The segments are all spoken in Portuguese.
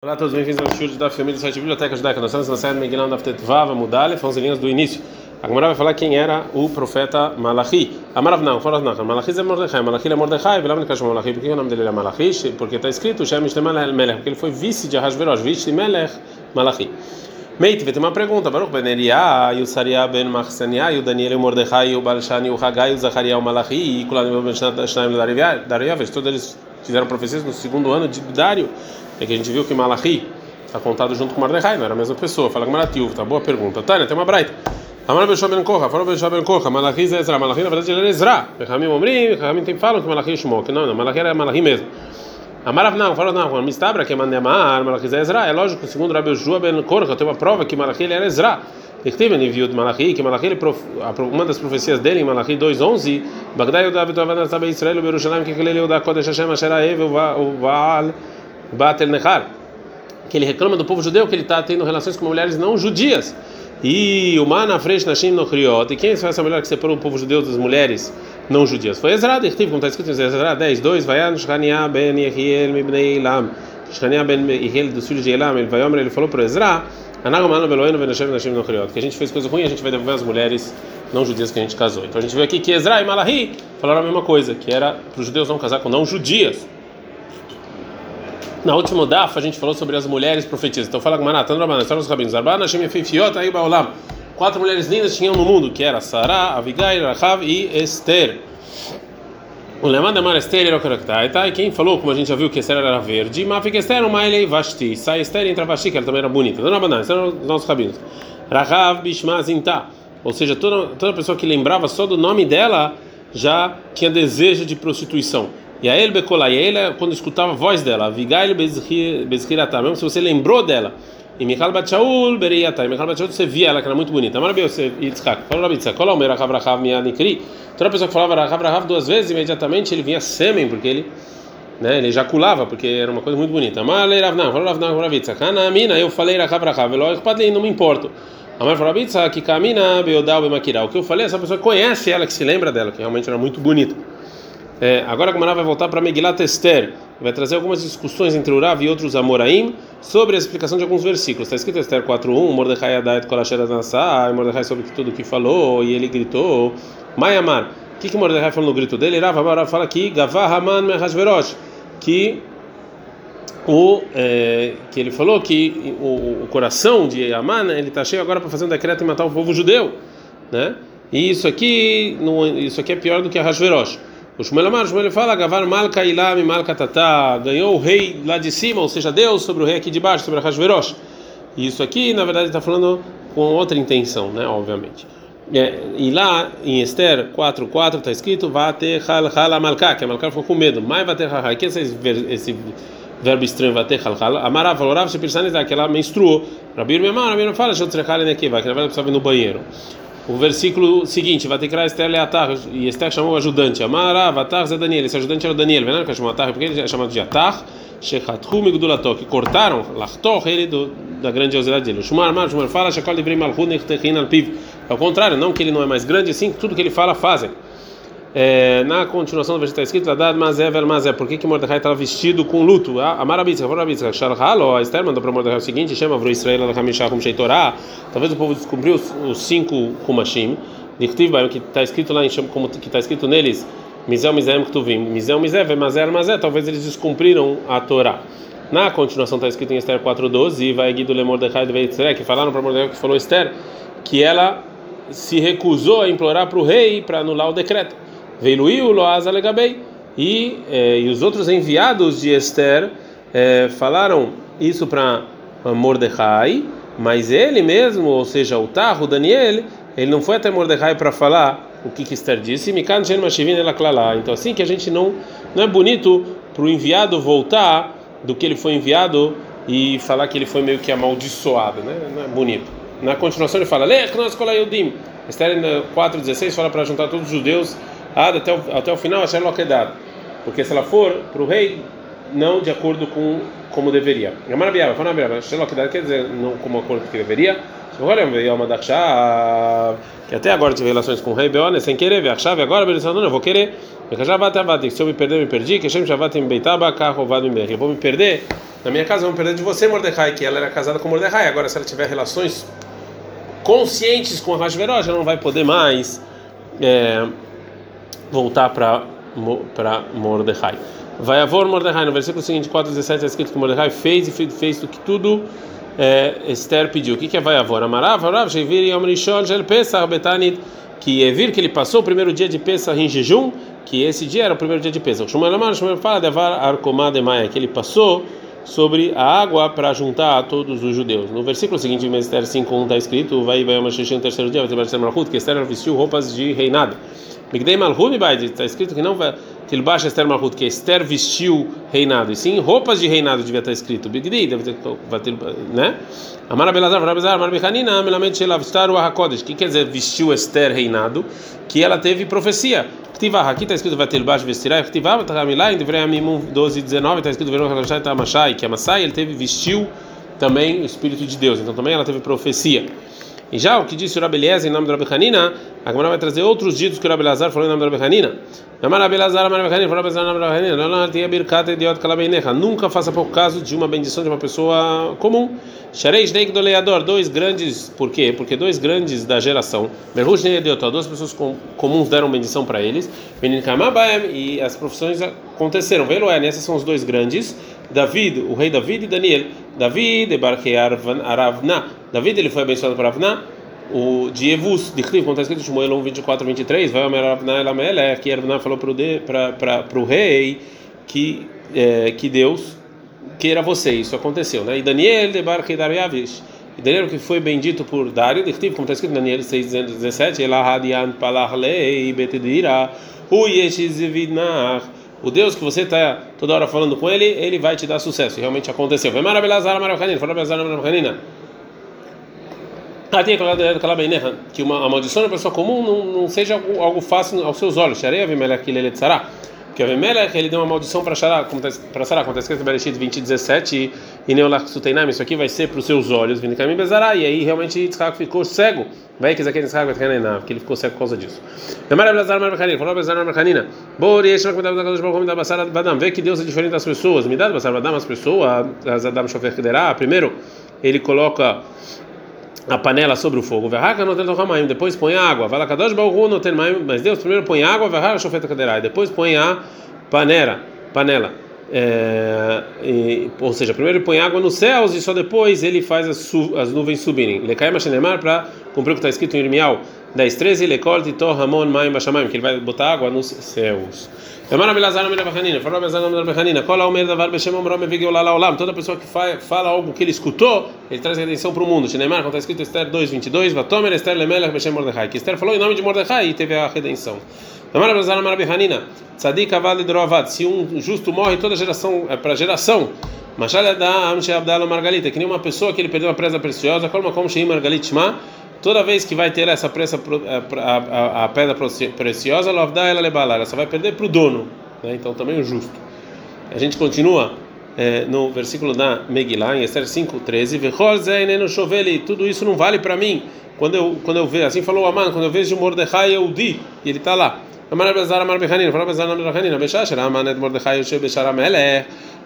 Olá a todos, bem-vindos ao show da família do site Biblioteca Judaica. Nós estamos na série Megillah Daf Tetvava Mudale, linhas do início. A Gemara vai falar quem era o profeta Malachi. Amarav não, fala não. Malachi é Mordecai, Malachi é Mordecai, Vilam de Malachi. Por que o nome dele é Malachi? Porque está escrito Shem Ishtem Melech, porque ele foi vice de Ahasverosh, vice de Melech Malachi. Meite, tem uma pergunta. Baruch ben Eliah, e o Saria ben Machsania, e o Daniel, e o Mordecai, e o Balshan, e o Hagai, e o Zacharia, o Malachi, e Kulan, ben Shnaim, e Dariav, todos eles fizeram profecias no segundo ano de Dário. É que a gente viu que Malachi está contado junto com Mordecai, não era a mesma pessoa. Fala com Maratiuv, tá boa pergunta. Tânia, tem uma braita. Amar Beshua ben Korra, falou Beshua ben Korra, Malachi é Ezra. Malachi na verdade ele era Ezra. Bechamim Omrim, Bechamim tem falam que Malachi é Shmo, que não, não, Malachi era Malachi mesmo. Amarav não, falou não, Mistabra que é Mandemar, Malachi é Ezra. É lógico, segundo Rabi Joshua ben Korra, tem uma prova que Malachi ele era Ezra. Escreve no envio de Malachi, que Malachi, uma das profecias dele em Malachi 2:11, Bagdai Yudav Tovan Tzabei Israel Berushalayim que ele leu da Kodesh Hashem Asher Aev o Baal Batel Nechar, que ele reclama do povo judeu que ele está tendo relações com mulheres não judias. E o Mana Fresh Nashim no Kriot. E quem foi essa mulher que separou o povo judeu das mulheres não judias? Foi Ezra, como está escrito em Ezra 10, 2, Vayan Shania ben Yehiel Mibnei Elam. Shania ben Yehiel dos filhos de Elam, ele ele falou para Ezra, que a gente fez coisa ruim, a gente vai devolver as mulheres não judias que a gente casou. Então a gente vê aqui que Ezra e Malahi falaram a mesma coisa, que era para os judeus não casar com não judias. Na última DAF a gente falou sobre as mulheres profetisas. Então fala com Manatan Rabanan, história dos rabinos. Arbana Hashem Fifiot aí Baolam. Quatro mulheres lindas tinham no mundo, que era Sarah, Avigai, Rahav e Esther. O Leman de Mar Esther era o caractere. Tá? E quem falou, como a gente já viu, que Esther era verde, Mafik Esther, uma Maile Vashti. Sai Esther e entra Vashti, que ela também era bonita. Então Rabanan, esses os nossos rabinos. Rahav Bishma Zinta. Ou seja, toda, toda pessoa que lembrava só do nome dela já tinha desejo de prostituição. E a ele becolai, e ele quando escutava a voz dela, Vigail bezkirata, mesmo se você lembrou dela. E Michal Batchaul bereiata, e Michal Batchaul você via ela que era muito bonita. Amar você Yitzhak, falou Rabi Yitzhak, qual é o meu Rahav Rahav Mianikri? Toda pessoa que falava Rahav Rahav duas vezes, imediatamente ele vinha sêmen, porque ele né, ele ejaculava, porque era uma coisa muito bonita. Amar Rav não, falou Rav não, Rav Yitzhak, Anamina, eu falei Rahav Rahav, não me importo. Amar falou Rav Yitzhak, que camina beodal bemakirá. O que eu falei, essa pessoa conhece ela, que se lembra dela, que realmente era muito bonita. É, agora a vai voltar para Megilat Esther, vai trazer algumas discussões entre Urav e outros Amoraim sobre a explicação de alguns versículos. Está escrito Esther 4.1, Mordecai Adait Kolasher Nassá, Mordecai sobre tudo que falou, e ele gritou, Mayamar, o que, que Mordecai falou no grito dele? Rav Amar fala aqui, Gavah Haman Mehashverosh, que o é, que ele falou que o, o coração de Aman ele está cheio agora para fazer um decreto e matar o povo judeu, né? E isso aqui, isso aqui é pior do que a Hashverosh. O Shmuel Amar, Shmuel fala, Gavar Malka Ilami Malka Tatá, ganhou o rei lá de cima, ou seja, Deus sobre o rei aqui de baixo, sobre a Hashverosh. E isso aqui, na verdade, está falando com outra intenção, né, obviamente. É, e lá em Esther 4.4 está escrito Vate Hal Hal Malka, que a Malka ficou com medo. Mas Vate Hal que esse, esse verbo estranho Vate Hal Hal, Amarav, Valorav, Shepirsanizah, que ela menstruou. Rabir Memar, Rabir fala, Shotrechal Nekiva, que na verdade precisava ir no banheiro. O versículo seguinte, que Esther Leatar, e Esther chamou o ajudante, Amara, Vatar, Zé Daniel, esse ajudante era o Daniel, vendo que chamou Atar, porque ele é chamado de Atar, Shechatru Migdulato, que cortaram, Lachtor, ele do, da grandiosidade dele. Shumar Mar, Shumar fala, Shekol Livrei Malchut, Nechtechin Alpiv. Ao contrário, não que ele não é mais grande, assim, tudo que ele fala, fazem. É, na continuação do versículo está escrito, Ladad Mazé Ver Mazé, por que, que Mordecai estava vestido com luto? Amarabitza, Amarabitza, Sharhalo, a Esther mandou para Mordecai o seguinte: chama Avro Israel da Hamishah como Sheitorá. Talvez o povo descobriu os, os cinco Kumashim, que está escrito lá em como que está escrito neles, Mizel Mizem Ktuvim, Mizel Mizé, Mazé Mazé, talvez eles descumpriram a Torá. Na continuação está escrito em Esther 4:12, e vai Guido Le Mordecai de Veitzre, que falaram para Mordecai que falou Esther que ela se recusou a implorar para o rei para anular o decreto. Veiluiu Loaza Legabei. E, eh, e os outros enviados de Esther eh, falaram isso para Mordecai, mas ele mesmo, ou seja, o Tarro, Daniel, ele não foi até Mordecai para falar o que, que Esther disse. Então, assim que a gente não, não é bonito para o enviado voltar do que ele foi enviado e falar que ele foi meio que amaldiçoado, né? Não é bonito. Na continuação ele fala: Lech nós Esther 4:16 fala para juntar todos os judeus até o, até o final, Hashem Lokedat. Porque se ela for para o rei, não de acordo com como deveria. Gamarabiaba, Fanabiaba, Hashem Lokedat quer dizer não como acordo que deveria. Que até agora tive relações com o rei Beone sem querer, ver a chave agora, beleza, não, eu vou querer. Se eu me perder, me perdi. Que Shem Shavatim Beitaba, Kahovado Eu vou me perder na minha casa, eu vou me perder de você, Mordecai, que ela era casada com Mordecai. Agora, se ela tiver relações conscientes com a Hashverosh, ela não vai poder mais é, voltar para Mordecai. Vai avor Mordecai, no versículo seguinte, 4, 17, está escrito que Mordecai fez e fez, fez que tudo é, Esther pediu. O que, que é vai avor? Amarav, Arav, Shevir, Yom Rishon, Gel Pesach, Betanit, que é vir que ele passou o primeiro dia de Pesach em jejum, que esse dia era o primeiro dia de Pesach. Shmuel Amar, Shmuel fala, Devar Arkomá de Maia, que ele passou sobre a água para juntar a todos os judeus. No versículo seguinte, em Esther 5.1 está escrito, vai vai uma no terceiro dia, vai ter Malchut, que Esther vestiu roupas de reinado. Migdei Malchut, está escrito que não vai Tilbash Esther Malchut, que Esther vestiu reinado, e sim roupas de reinado devia estar escrito. Bigdei, deve ter, né? Amar Abelazar, Abelazar, Amar Bechanina, Melament Shelavstar Hakodesh, que quer dizer vestiu Esther reinado, que ela teve profecia. Aqui está escrito Vatilbash Vestirai, Ktivah, Tahamilá, em Devrei Amimum 12 19, está escrito Verão Halashai Tamashai, que a Massai ele teve, vestiu também o Espírito de Deus, então também ela teve profecia. E já o que disse o Rabi Eliezer em nome do Rabi Hanina, a Gemara vai trazer outros ditos que o Rabi Lazar falou em nome do Rabi Hanina. Amar Rabi Lazar, Amar Rabi Hanina, falou Rabi Lazar, Amar Rabi Hanina, não, não, tinha birkata idiota calabeinecha. Nunca faça por caso de uma bendição de uma pessoa comum. Neik do Leador, dois grandes, por quê? Porque dois grandes da geração, Merhush Neik Idiota, duas pessoas comuns deram bendição para eles, Menin Kamabaem, e as profissões aconteceram. Veloen, esses são os dois grandes, David, o rei David e Daniel. David, Aravna. David ele foi abençoado por Avna. O de Evus, de Cliff, como está escrito em Shmuel 1, 24, 23, vai Aravna Elamele, que Aravna falou para o rei que, é, que Deus queira você. Isso aconteceu, né? E Daniel, Ebarkei Dariavish. E Daniel que foi bendito por Dario, de Cliff, como está escrito em Daniel 6, 17, Elahadian Palarlei Betedira, Uyeshizivinach. O Deus que você está toda hora falando com ele, ele vai te dar sucesso. E realmente aconteceu. Vem fala Belazar, Maracanina. Ah, tem que uma a maldição da pessoa comum não, não seja algo, algo fácil aos seus olhos. Shareia Vimelech ele tzara. Porque Avimelech ele deu uma maldição para Sarah, como para Sarah, está escrito em Bereshit 20, 17, e Neolach Suteinaim, isso aqui vai ser para os seus olhos, Vindicamim Bezará, e aí realmente Yitzhak ficou cego. Vai que Zaken Yitzhak vai ter porque ele ficou cego por causa disso. Namara Blazar Marcanina, falou Blazar Marcanina, Bori Yeshua Kmedav da Kadosh Baruch da Basar Badam, vê que Deus é diferente das pessoas, me dá Basar Badam as pessoas, as Adam Shofer Kederá, primeiro ele coloca a panela sobre o fogo. Depois põe água. Mas Deus primeiro põe água, depois põe a panela. panela. É, ou seja, primeiro ele põe água nos céus e só depois ele faz as, nuvens subirem. Ele cai para cumprir o que está escrito em Irmial 10, 13, ele corta e torra Ramon Maim Bashamayim, que ele vai botar água nos céus. Toda pessoa que fala algo que ele escutou, ele traz redenção para o mundo. Shinemar, quando está escrito Esther 2, 22, Vatomer Esther Lemelech Beshem Mordechai, que Esther falou em nome de Mordecai e teve a redenção. Se um justo morre, toda geração é para geração. Margalita, que nem uma pessoa que ele perdeu uma presa preciosa, como como Sheim Margalit Shma, toda vez que vai ter essa pressa a, a, a pedra preciosa, ela só vai perder para o dono, né? então também o justo. A gente continua é, no versículo da Megillah, em Esther 5:13, tudo isso não vale para mim. Quando eu quando eu vejo, assim falou Aman, quando eu vejo Mordecai eu di, e ele está lá.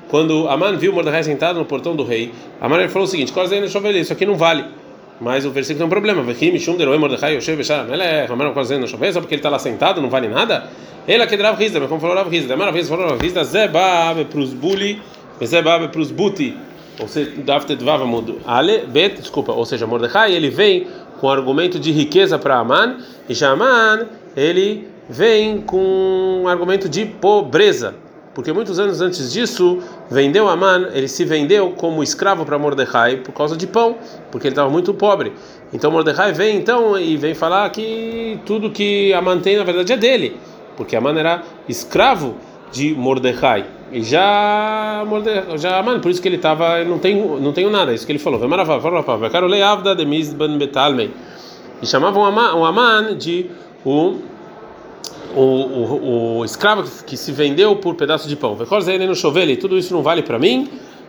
Quando Aman viu Mordecai sentado no portão do rei, Aman falou o seguinte: isso aqui não vale. Mas o versículo tem um problema. Só porque ele está lá sentado, não vale nada? Ele aqui Rav Rizda, mas como falou Rav Amar Rav Rizda falou Rav Rizda, Zebab pros buli, Zebab pros buti. Ou seja, Daftet Vavamud Ale, Bet, desculpa, ou seja, Mordecai ele vem com argumento de riqueza para Aman, e já Aman ele vem com um argumento de pobreza, porque muitos anos antes disso vendeu Aman, ele se vendeu como escravo para Mordecai por causa de pão, porque ele estava muito pobre. Então Mordecai vem então e vem falar que tudo que Aman tem na verdade é dele, porque Aman era escravo de Mordecai. E já Mordecai, já Aman, por isso que ele estava, não tem não tenho nada, é isso que ele falou. E chamavam Aman de o o, o, o escravo que se vendeu por pedaço de pão. Tudo isso não vale para mim?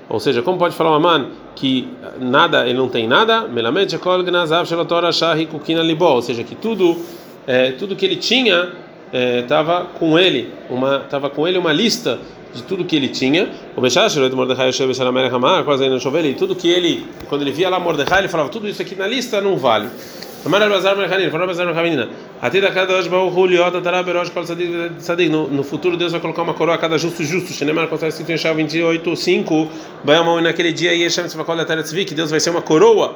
Ou seja, como pode falar uma man que nada, ele não tem nada? Ou seja, que tudo, é, tudo que ele tinha estava é, com ele uma tava com ele uma lista de tudo que ele tinha. O o o e tudo que ele, quando ele via lá Mordecai, ele falava: tudo isso aqui na lista não vale. Amar Bazar Mercanina, falou Bazar Mercanina. Até da cada hoje o Juliota Taraberosh Kol Sadik. No futuro Deus vai colocar uma coroa a cada justo justo. Shenemar contra escrito em Shah 28, 5. Vai amar naquele dia e Yeshem Tzvakol Ateret Tzvi, que Deus vai ser uma coroa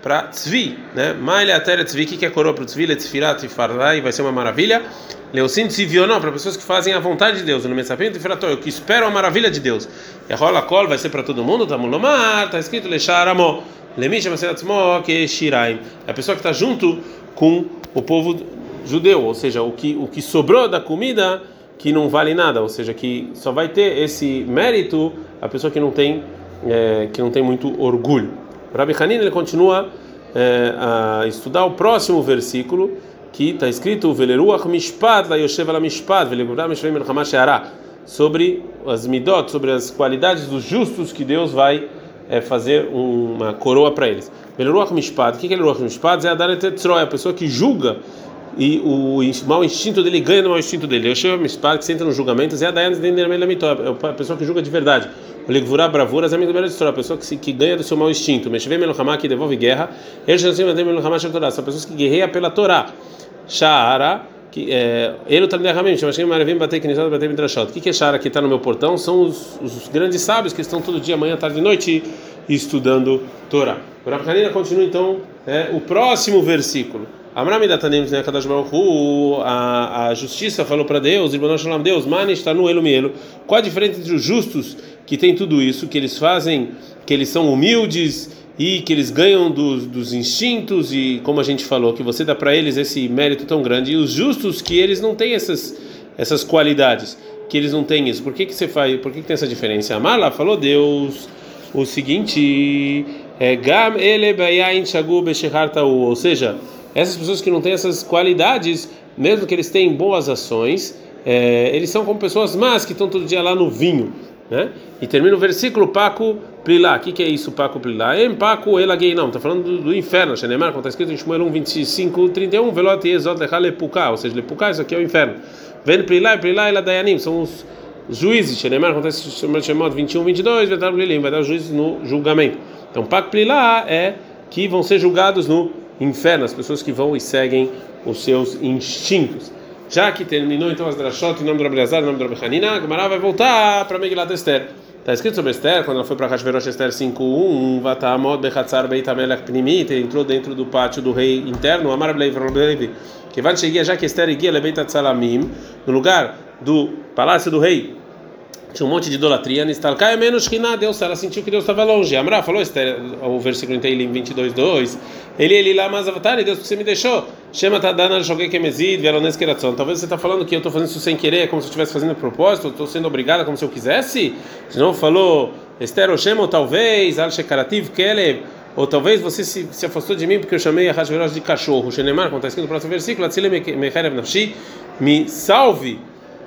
para Tzvi, né? Maile Ateret Tzvi, que é coroa para Tzvi, Letzifirat e Fardai, vai ser uma maravilha. Leusim Tzivionó, para pessoas que fazem a vontade de Deus, no Mensapento e Firator, que esperam a maravilha de Deus. E a rola col vai ser para todo mundo, Tamulomar, está escrito Lechar Amor. Lemisha que Shiraim. É a pessoa que está junto com o povo judeu, ou seja, o que, o que sobrou da comida que não vale nada, ou seja, que só vai ter esse mérito a pessoa que não tem é, que não tem muito orgulho. Rabbi Hanin ele continua é, a estudar o próximo versículo que está escrito Veleruach Mishpat la ala Mishpat sobre as midot, sobre as qualidades dos justos que Deus vai é, fazer uma coroa para eles. Ruach Mishpat, o que é Ruach Mishpat? É a Daret é a pessoa que julga e o mau instinto dele ganha no mau instinto dele. Eu chamo Mishpat, que senta nos julgamentos, é a Dayan é a pessoa que julga de verdade. O Legvurá bravuras é a pessoa que, se, que ganha do seu mau instinto. Meshvei Melohamá, que devolve guerra. São pessoas que guerreiam pela Torá. Sha'ara que é, ele o Talmud Ramim, chama Maravim Batei Knisot Batei Midrashot. O que é Shara que está no meu portão? São os, os, grandes sábios que estão todo dia, manhã, tarde e noite estudando Torá. O Rav continua então é, o próximo versículo. A, a justiça falou para Deus, Deus, está no Elumielo. Qual a diferença entre os justos que tem tudo isso, que eles fazem, que eles são humildes e que eles ganham dos, dos instintos e como a gente falou que você dá para eles esse mérito tão grande. E os justos que eles não têm essas essas qualidades que eles não têm isso. Por que que você faz por que, que tem essa diferença? A Marla falou Deus o seguinte é gam ele ou seja essas pessoas que não têm essas qualidades mesmo que eles tenham boas ações é, eles são como pessoas más que estão todo dia lá no vinho né? E termina o versículo Paco Prilá. O que, que é isso, Paco Prilá? Em Paco Elagei, não, está falando do, do inferno. Xenemar, como está escrito em Shmuel 1, 25, 31, Velote Exot Lecha ou seja, Lepuká, isso aqui é o inferno. Vem Prilá e Prilá Ela são os juízes. Xenemar, está escrito em Shemot 21, 22, Vetar Blilim, vai dar juízes no julgamento. Então, Paco Prilá é que vão ser julgados no inferno, as pessoas que vão e seguem os seus instintos. Já que terminou então as drashot em nome do Rabelazar, em nome do Rabi Hanina, a Gemara vai voltar para Megilat Esther. Está escrito sobre Esther, quando ela foi para Hashverosh Esther 5.1, Vatamod Bechatzar Beit HaMelech Pnimit, entrou dentro do pátio do rei interno, Amar Bleiv que vai chegar já que Esther guia Lebeit Atzalamim, no lugar do palácio do rei, tinha um monte de idolatria, Nistalkai menos que nada, Deus, ela sentiu que Deus estava longe. Amra falou, Esther, o versículo em Teilim 22.2, ele, ele lá, mas avatar, Deus, você me deixou. Chama Tadana, joguei Kemezid, Velones Keratzon. Talvez você está falando que eu estou fazendo isso sem querer, como se eu estivesse fazendo a propósito, estou sendo obrigada como se eu quisesse. De novo falou, Esther, Oshema, ou talvez, Al Shekarativ, Kelev, ou talvez você se, se afastou de mim porque eu chamei a Hashverosh de cachorro. Shenemar, como está escrito no próximo versículo, Atzile Mecherev Nafshi, me salve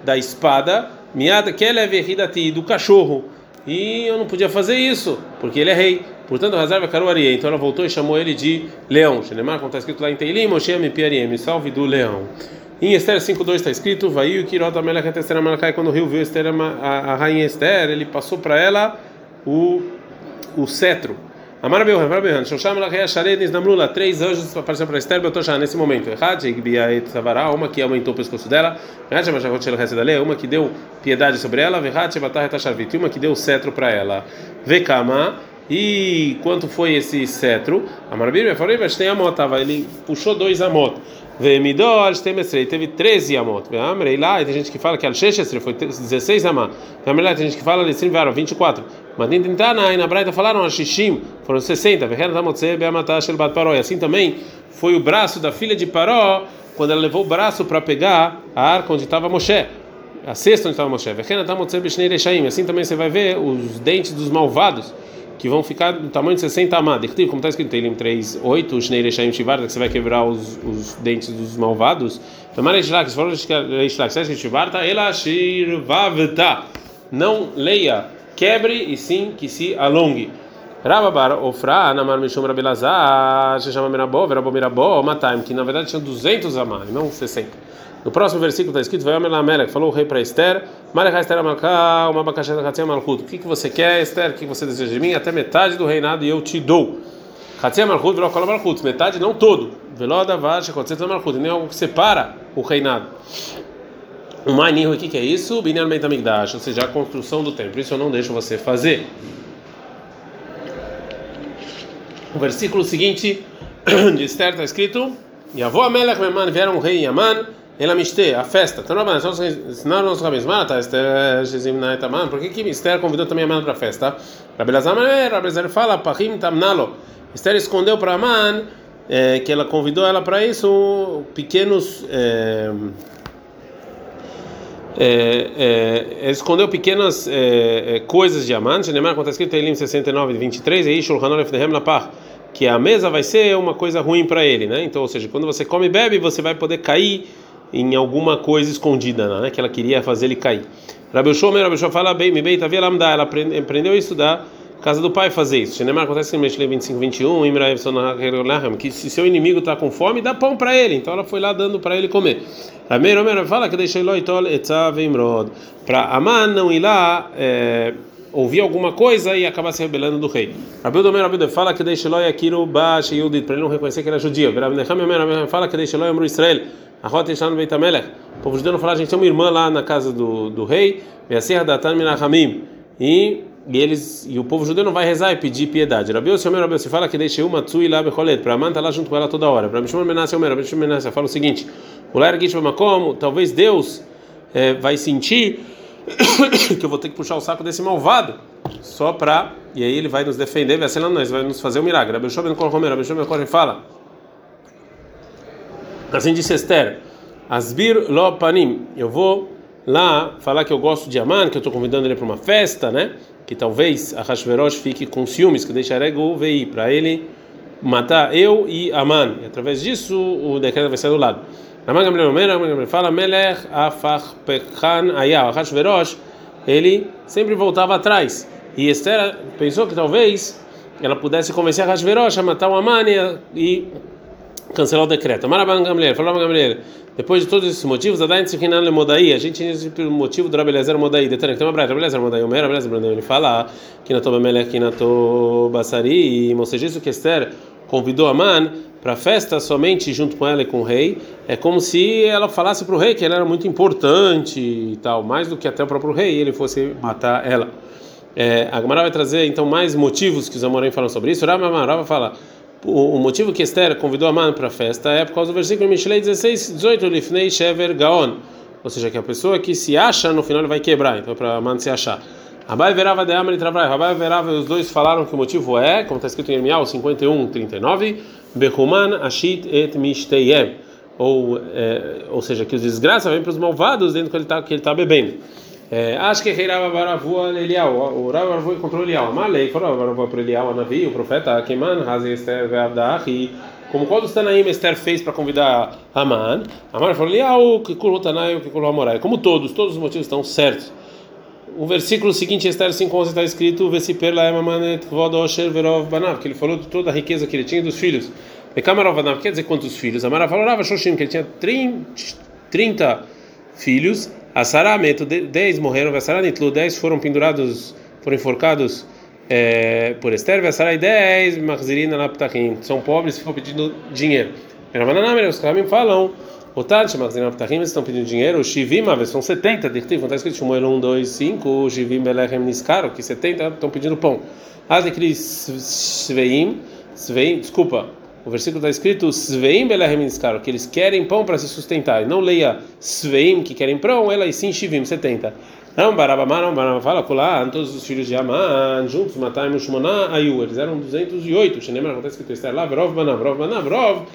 da espada Miada Kelev Hidati, do cachorro. E eu não podia fazer isso, porque ele é rei. Portanto, Hazar Vekaru Arié. Então ela voltou e chamou ele de leão. Shenemar, como está escrito lá em Teilim, Moshe Me salve do leão. Em Esther 5.2 está escrito, vai o Kirot Amelech Esther Amalekai, quando o rio viu Esther, a, rainha Esther, ele passou para ela o, o cetro. Amar Beuhan, Amar Beuhan, Shosham Lachea Shared Nisnamlula, três anjos apareceram para Esther Betosha nesse momento. Errad, Igbia et Savara, uma que aumentou o pescoço dela, Errad, Machakot Shel Hesed Ale, uma que deu piedade sobre ela, Verrad, Shebatah et Asharvit, uma que deu cetro para ela. Vekama, e quanto foi esse cetro? Amar Beuhan, falei, mas tem amot, ele puxou dois amot. Vemidor, Temesrei, teve 13 amot. Amrei lá, tem gente que fala que Al-Sheshesre foi 16 amot. Amrei lá, tem gente que fala Lissim Varo, 24. Mas dentro na na Braita falaram Al-Shishim, foram 60. Vehen Tamotse, Beamatah, Shelbat Paró. E assim também foi o braço da filha de Paró, quando ela levou o braço para pegar a arca onde estava Moshe. A cesta onde estava Moshe. Vehen Tamotse, Beshnei Rechaim. Assim também você vai ver os dentes dos malvados que vão ficar do tamanho de 60 amad. Como está escrito em Elim 3, 8, o Shnei Rechaim Shivarta, que você vai quebrar os, os dentes dos malvados. Tomara Ishlak, se for Ishlak, se Shivarta, ela Shirvavta. Não leia, quebre e sim que se alongue. Rababar Ofra, Namar Mishum Rabelazar, se chama Mirabó, Verabó Mirabó, Mataim, que na verdade tinha 200 amad, não 60. No próximo versículo está escrito: Vai Melech, falou o rei para Esther, Malech Esther Amalká, uma abacaxi da Hatzia Malchut. O que, que você quer, Esther? O que você deseja de mim? Até metade do reinado e eu te dou. Hatzia Malchut, virou Kola Malchut. Metade, não todo. Veloda Vash, Hatzia Malchut. Nem algo que separa o reinado. O Maninho, o que, que é isso? Binyan Beitamigdash, ou seja, a construção do templo. Isso eu não deixo você fazer. O versículo seguinte de Esther está escrito: Yavô Amelech Meman, vieram um rei Yaman, ela miste, a festa. Então, ensinaram nossos rabis, Mata, por que que Esther convidou também Yaman para a festa? Rabelazar Rabelazar fala, Pachim Tamnalo. Esther escondeu para Aman, é, que ela convidou ela para isso, pequenos. É, é, é, escondeu pequenas é, é, coisas de Aman, Neymar, quando está escrito em Elim 69, 23, e Shulchan Aleph Lapar, que a mesa vai ser uma coisa ruim para ele, né? Então, ou seja, quando você come e bebe, você vai poder cair em alguma coisa escondida, né? Que ela queria fazer ele cair. Rabi Shomer, Rabi fala bem, me bem, tá vendo? Ela aprendeu isso da casa do pai fazer isso. Neymar acontece em Meshle 25, 21, Imra que se seu inimigo está com fome, dá pão para ele. Então ela foi lá dando para ele comer. Primeiro, fala que deixei loitol etzavimrod. Para Aman não ir lá é, ouvir alguma coisa e acabar se rebelando do rei. Rabi Domer Rabi fala que deixei loi aquilo baixo yudit para ele não reconhecer que era judeu. Rabi Necham fala que deixei loi amru Israel. A rota está no Beit Amelech. O povo judeu não fala, a gente tem uma irmã lá na casa do, do rei, serra da Tan Minachamim. E e eles e o povo judeu não vai rezar e pedir piedade. Rabi Yossi Omer Rabi fala que deixe uma tsui lá becholet para manta lá junto com ela toda hora. Para Mishmor Menashe Omer Rabi Shimon Menashe fala o seguinte: o lar como talvez Deus é, vai sentir que eu vou ter que puxar o saco desse malvado só para e aí ele vai nos defender, vai ser nós, vai nos fazer um milagre. Rabi Shimon Kol Homer Rabi Shimon Kol fala assim disse Esther: Asbir lo panim, eu vou lá falar que eu gosto de Aman, que eu estou convidando ele para uma festa, né? que talvez a Hashverosh fique com ciúmes, que deixará o veio para ele matar eu e Aman. E através disso o decreto vai ser do lado. Raman Gamliel fala Melech afach pechan ayah. Hashverosh ele sempre voltava atrás. E Esther pensou que talvez ela pudesse convencer a Hashverosh a matar o Aman e cancelar o decreto. Maraban Gamliel, falou Gamliel. Depois de todos esses motivos, a Dain Tzikinan Modai, a gente tinha pelo motivo do Rabelezer Modai. Detalhe, tem uma breta, Rabelezer Modai, Omer, Rabelezer Modai, ele fala que na Tobamelech, que na Basari, ou seja, isso que Esther convidou a Man para a festa somente junto com ela e com o rei, é como se ela falasse para o rei que ela era muito importante e tal, mais do que até o próprio rei, ele fosse matar ela. É, a Gamara vai trazer então mais motivos que os Amorim falam sobre isso. Rama Rava fala o, motivo que Esther convidou a mãe para a festa é por causa do versículo Mishlei 16, 18, Lifnei Shever Gaon. Ou seja, que a pessoa que se acha no final vai quebrar, então para a mãe se achar. Abai verava de Amri Travai, Abai verava, os dois falaram que o motivo é, como está escrito em Irmial 51, 39, Behuman Ashit et Mishteyem. Ou, é, ou seja, que os desgraças vêm para os malvados dentro que ele está ele tá bebendo. É, acho que Reirava Baravua Elial, o Rav Baravua encontrou Elial, Malei, falou Baravua para Elial, a Navi, o profeta, Keman, Hazi Esther Veavdahi, como qual dos Tanaim Esther fez para convidar Aman, Aman falou Elial, Tanai, que curou Amorai, como todos, todos os motivos estão certos. O versículo seguinte, Esther 5,11 está escrito: Vesiper laem amanet kvod osher verov banav, que ele falou de toda a riqueza que ele tinha dos filhos. Bekamarov banav, quer dizer quantos filhos? Amara falou, Rava Shoshim, que ele tinha 30 filhos a Sarah meto, 10 morreram, a Sarah nitlu, 10 foram pendurados, foram enforcados é, por Esther, a Sarah 10, Machzirina Laptachim, são pobres e ficam pedindo dinheiro. Os caminhos falam, o Tati, Machzirina Laptachim, estão pedindo dinheiro, o Shivim, são 70, Dirtiv, está escrito Shmuel 1, 2, 5, o Shivim Belechem Niskaro, que 70 estão pedindo pão. De Sveim, Sveim, desculpa, o versículo está escrito Sveim Belehem que eles querem pão para se sustentar. E não leia Sveim, que querem pão, ela e sim Shivim, 70. Não, Barabamá, não, Barabamá fala, Kulá, todos os filhos de Amã, juntos, Matai, Mushmaná, Ayu, eles eram 208. Xenemar, acontece que está lá, Vrov, Banav, Vrov,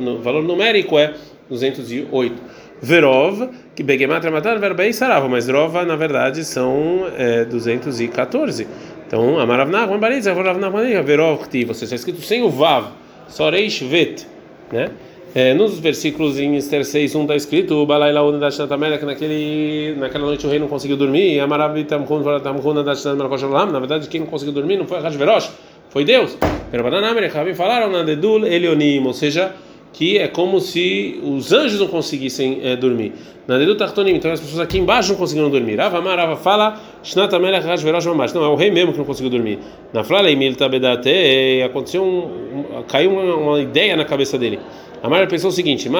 no valor numérico é 208. Verov, que Begematra matar, Verbei Sarava, mas Rova, na verdade, são é, 214. Então, Amarav Nachman Baritz, Amarav Nachman Verov, você está escrito sem o Vav, só Reish Vet, né? É, nos versículos em Esther 6, 1 está escrito o Balai Laúna da Shantamela, que naquele, naquela noite o rei não conseguiu dormir, e Amarav Tamkun Tamkun da Shantamela, na verdade, quem não conseguiu dormir não foi Hashverosh, foi Deus. Pero Bananamere, Rabi falaram na Dedul Elionim, ou seja, que é como se os anjos não conseguissem é, dormir. Na então as pessoas aqui embaixo não conseguiram dormir. Rava Amar, Rava fala. Não, é o rei mesmo que não conseguiu dormir. Na Flala Tabedate, aconteceu um, um, caiu uma, uma, ideia na cabeça dele. Amar pensou o seguinte.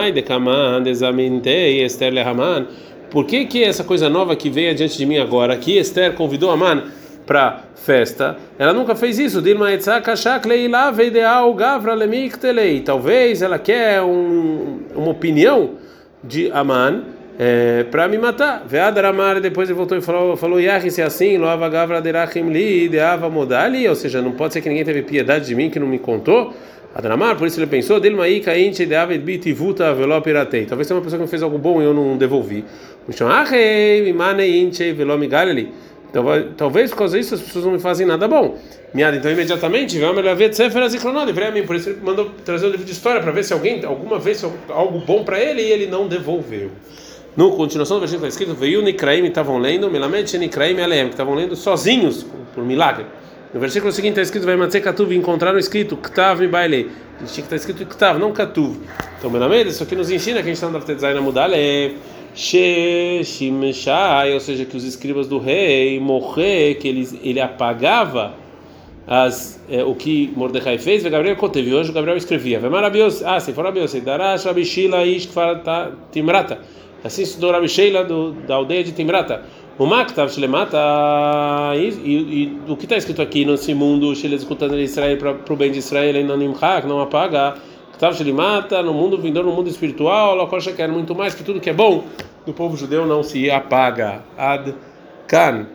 Por que que essa coisa nova que veio adiante de mim agora, que Esther convidou Aman para festa, ela nunca fez isso. Talvez ela quer um, uma opinião de Aman é, para me matar. Veadar Amar, depois ele voltou e falou, falou se é assim, loava gavra li, deava modali, ou seja, não pode ser que ninguém teve piedade de mim que não me contou. Adramar, por isso ele pensou, Dilmaí kainte deava bitivuta velo piratei. Talvez seja uma pessoa que fez algo bom e eu não devolvi. Então, talvez por causa disso as pessoas não me fazem nada bom. Miada, então imediatamente, vamos lá ver Sefer Zikronod, por isso ele mandou trazer um livro de história para ver se alguém, alguma vez, algo bom para ele e ele não devolveu. No continuação do versículo está escrito: Veio Nikraim estavam lendo, Melamed Nikraim Aleem, que estavam lendo sozinhos, por milagre. No versículo seguinte está escrito: Vai Matze Katuv, encontraram escrito Ktav mi baile. Tinha que estar escrito Ktav, não Katuv. Então, Melamed, isso aqui nos ensina que a gente está no Daftet na Mudale. Sheshimshai, ou seja, que os escribas do rei morrer, que ele, ele apagava as, é, o que Mordecai fez, Gabriel conteve. Hoje Gabriel escrevia: Vemarabios, ah, se for Rabios, Darash Rabishila Ish Timrata. Assim estudou Rabi Sheila do, da aldeia de Timrata. O Maktav Shlemata, e, o que está escrito aqui nesse mundo, Shele escutando Israel para o bem de Israel, e Nimchak, não apaga. Ktav Shlemata, no mundo vindouro, no mundo espiritual, Lokosha quer muito mais que tudo que é bom do povo judeu não se apaga. Ad Kan.